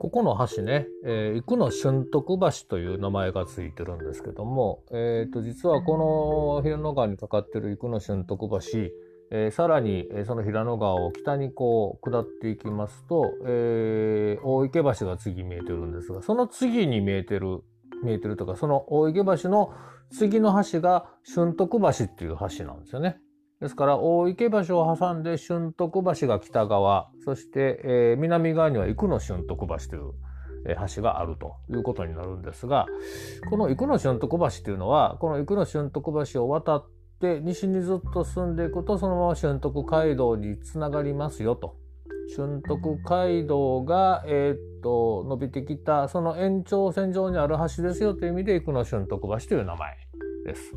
ここの橋ね、えー、生野俊徳橋という名前がついてるんですけども、えー、と実はこの平野川にかかってる生野俊徳橋、えー、さらに、その平野川を北にこう下っていきますと、えー、大池橋が次見えてるんですがその次に見えてる見えてるとかその大池橋の次の橋が俊徳橋っていう橋なんですよね。ですから大池橋を挟んで俊徳橋が北側そして、えー、南側には生野俊徳橋という橋があるということになるんですがこの生野俊徳橋っていうのはこの生野俊徳橋を渡って西にずっと進んでいくとそのまま俊徳街道につながりますよと。俊徳街道が、えー、っと伸びてきたその延長線上にある橋ですよという意味で生野俊徳橋という名前です。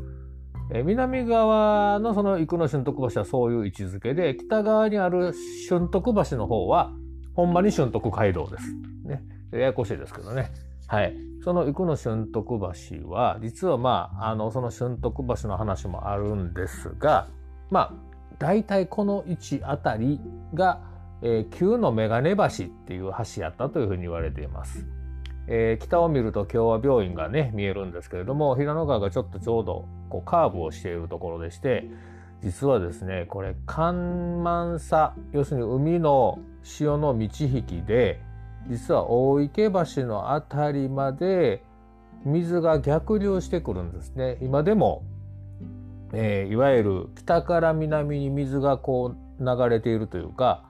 え南側のその生野俊徳橋はそういう位置づけで北側にある俊徳橋の方はほんまに俊徳街道です。ね、ややこしいですけどね。はい。その生野俊徳橋は実はまああのその俊徳橋の話もあるんですがまあ大体この位置あたりが、えー、旧の眼鏡橋っていう橋やったというふうに言われています。えー、北を見ると共和病院がね見えるんですけれども平野川がちょっとちょうどこうカーブをしているところでして実はですねこれ干満差要するに海の潮の満ち引きで実は大池橋の辺りまで水が逆流してくるんですね今でも、えー、いわゆる北から南に水がこう流れているというか、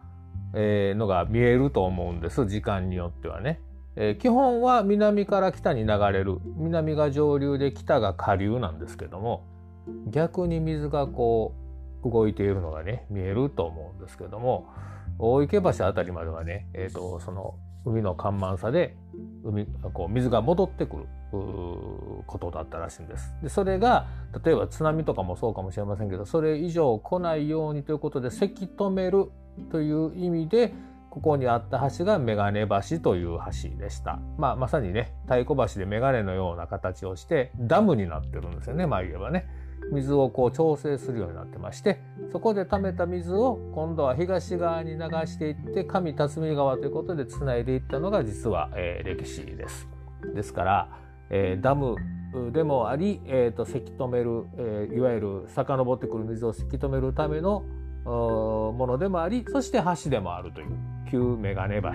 えー、のが見えると思うんです時間によってはね。えー、基本は南から北に流れる南が上流で北が下流なんですけども逆に水がこう動いているのがね見えると思うんですけども大池橋あたりまではね、えーと、その海の干満差で海こう水が戻ってくることだったらしいんです。でそれが例えば津波とかもそうかもしれませんけどそれ以上来ないようにということでせき止めるという意味でここにあった橋がメガネ橋という橋でした。まあ、まさにね、太鼓橋でメガネのような形をしてダムになってるんですよね、まあ言えばね。水をこう調整するようになってまして、そこで溜めた水を今度は東側に流していって、上辰巳川ということでつないでいったのが実は、えー、歴史です。ですから、えー、ダムでもあり、えーと、せき止める、えー、いわゆる遡ってくる水をせき止めるためのものでもありそして橋でもあるという旧メガネ橋、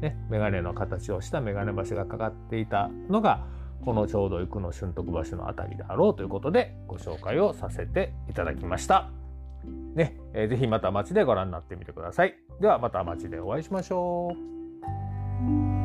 ね、メガネの形をしたメガネ橋がかかっていたのがこのちょうど行くの俊徳橋の辺りであろうということでご紹介をさせていただきました。ね、えー、ぜひまた街でご覧になってみてください。ではまた街でお会いしましょう。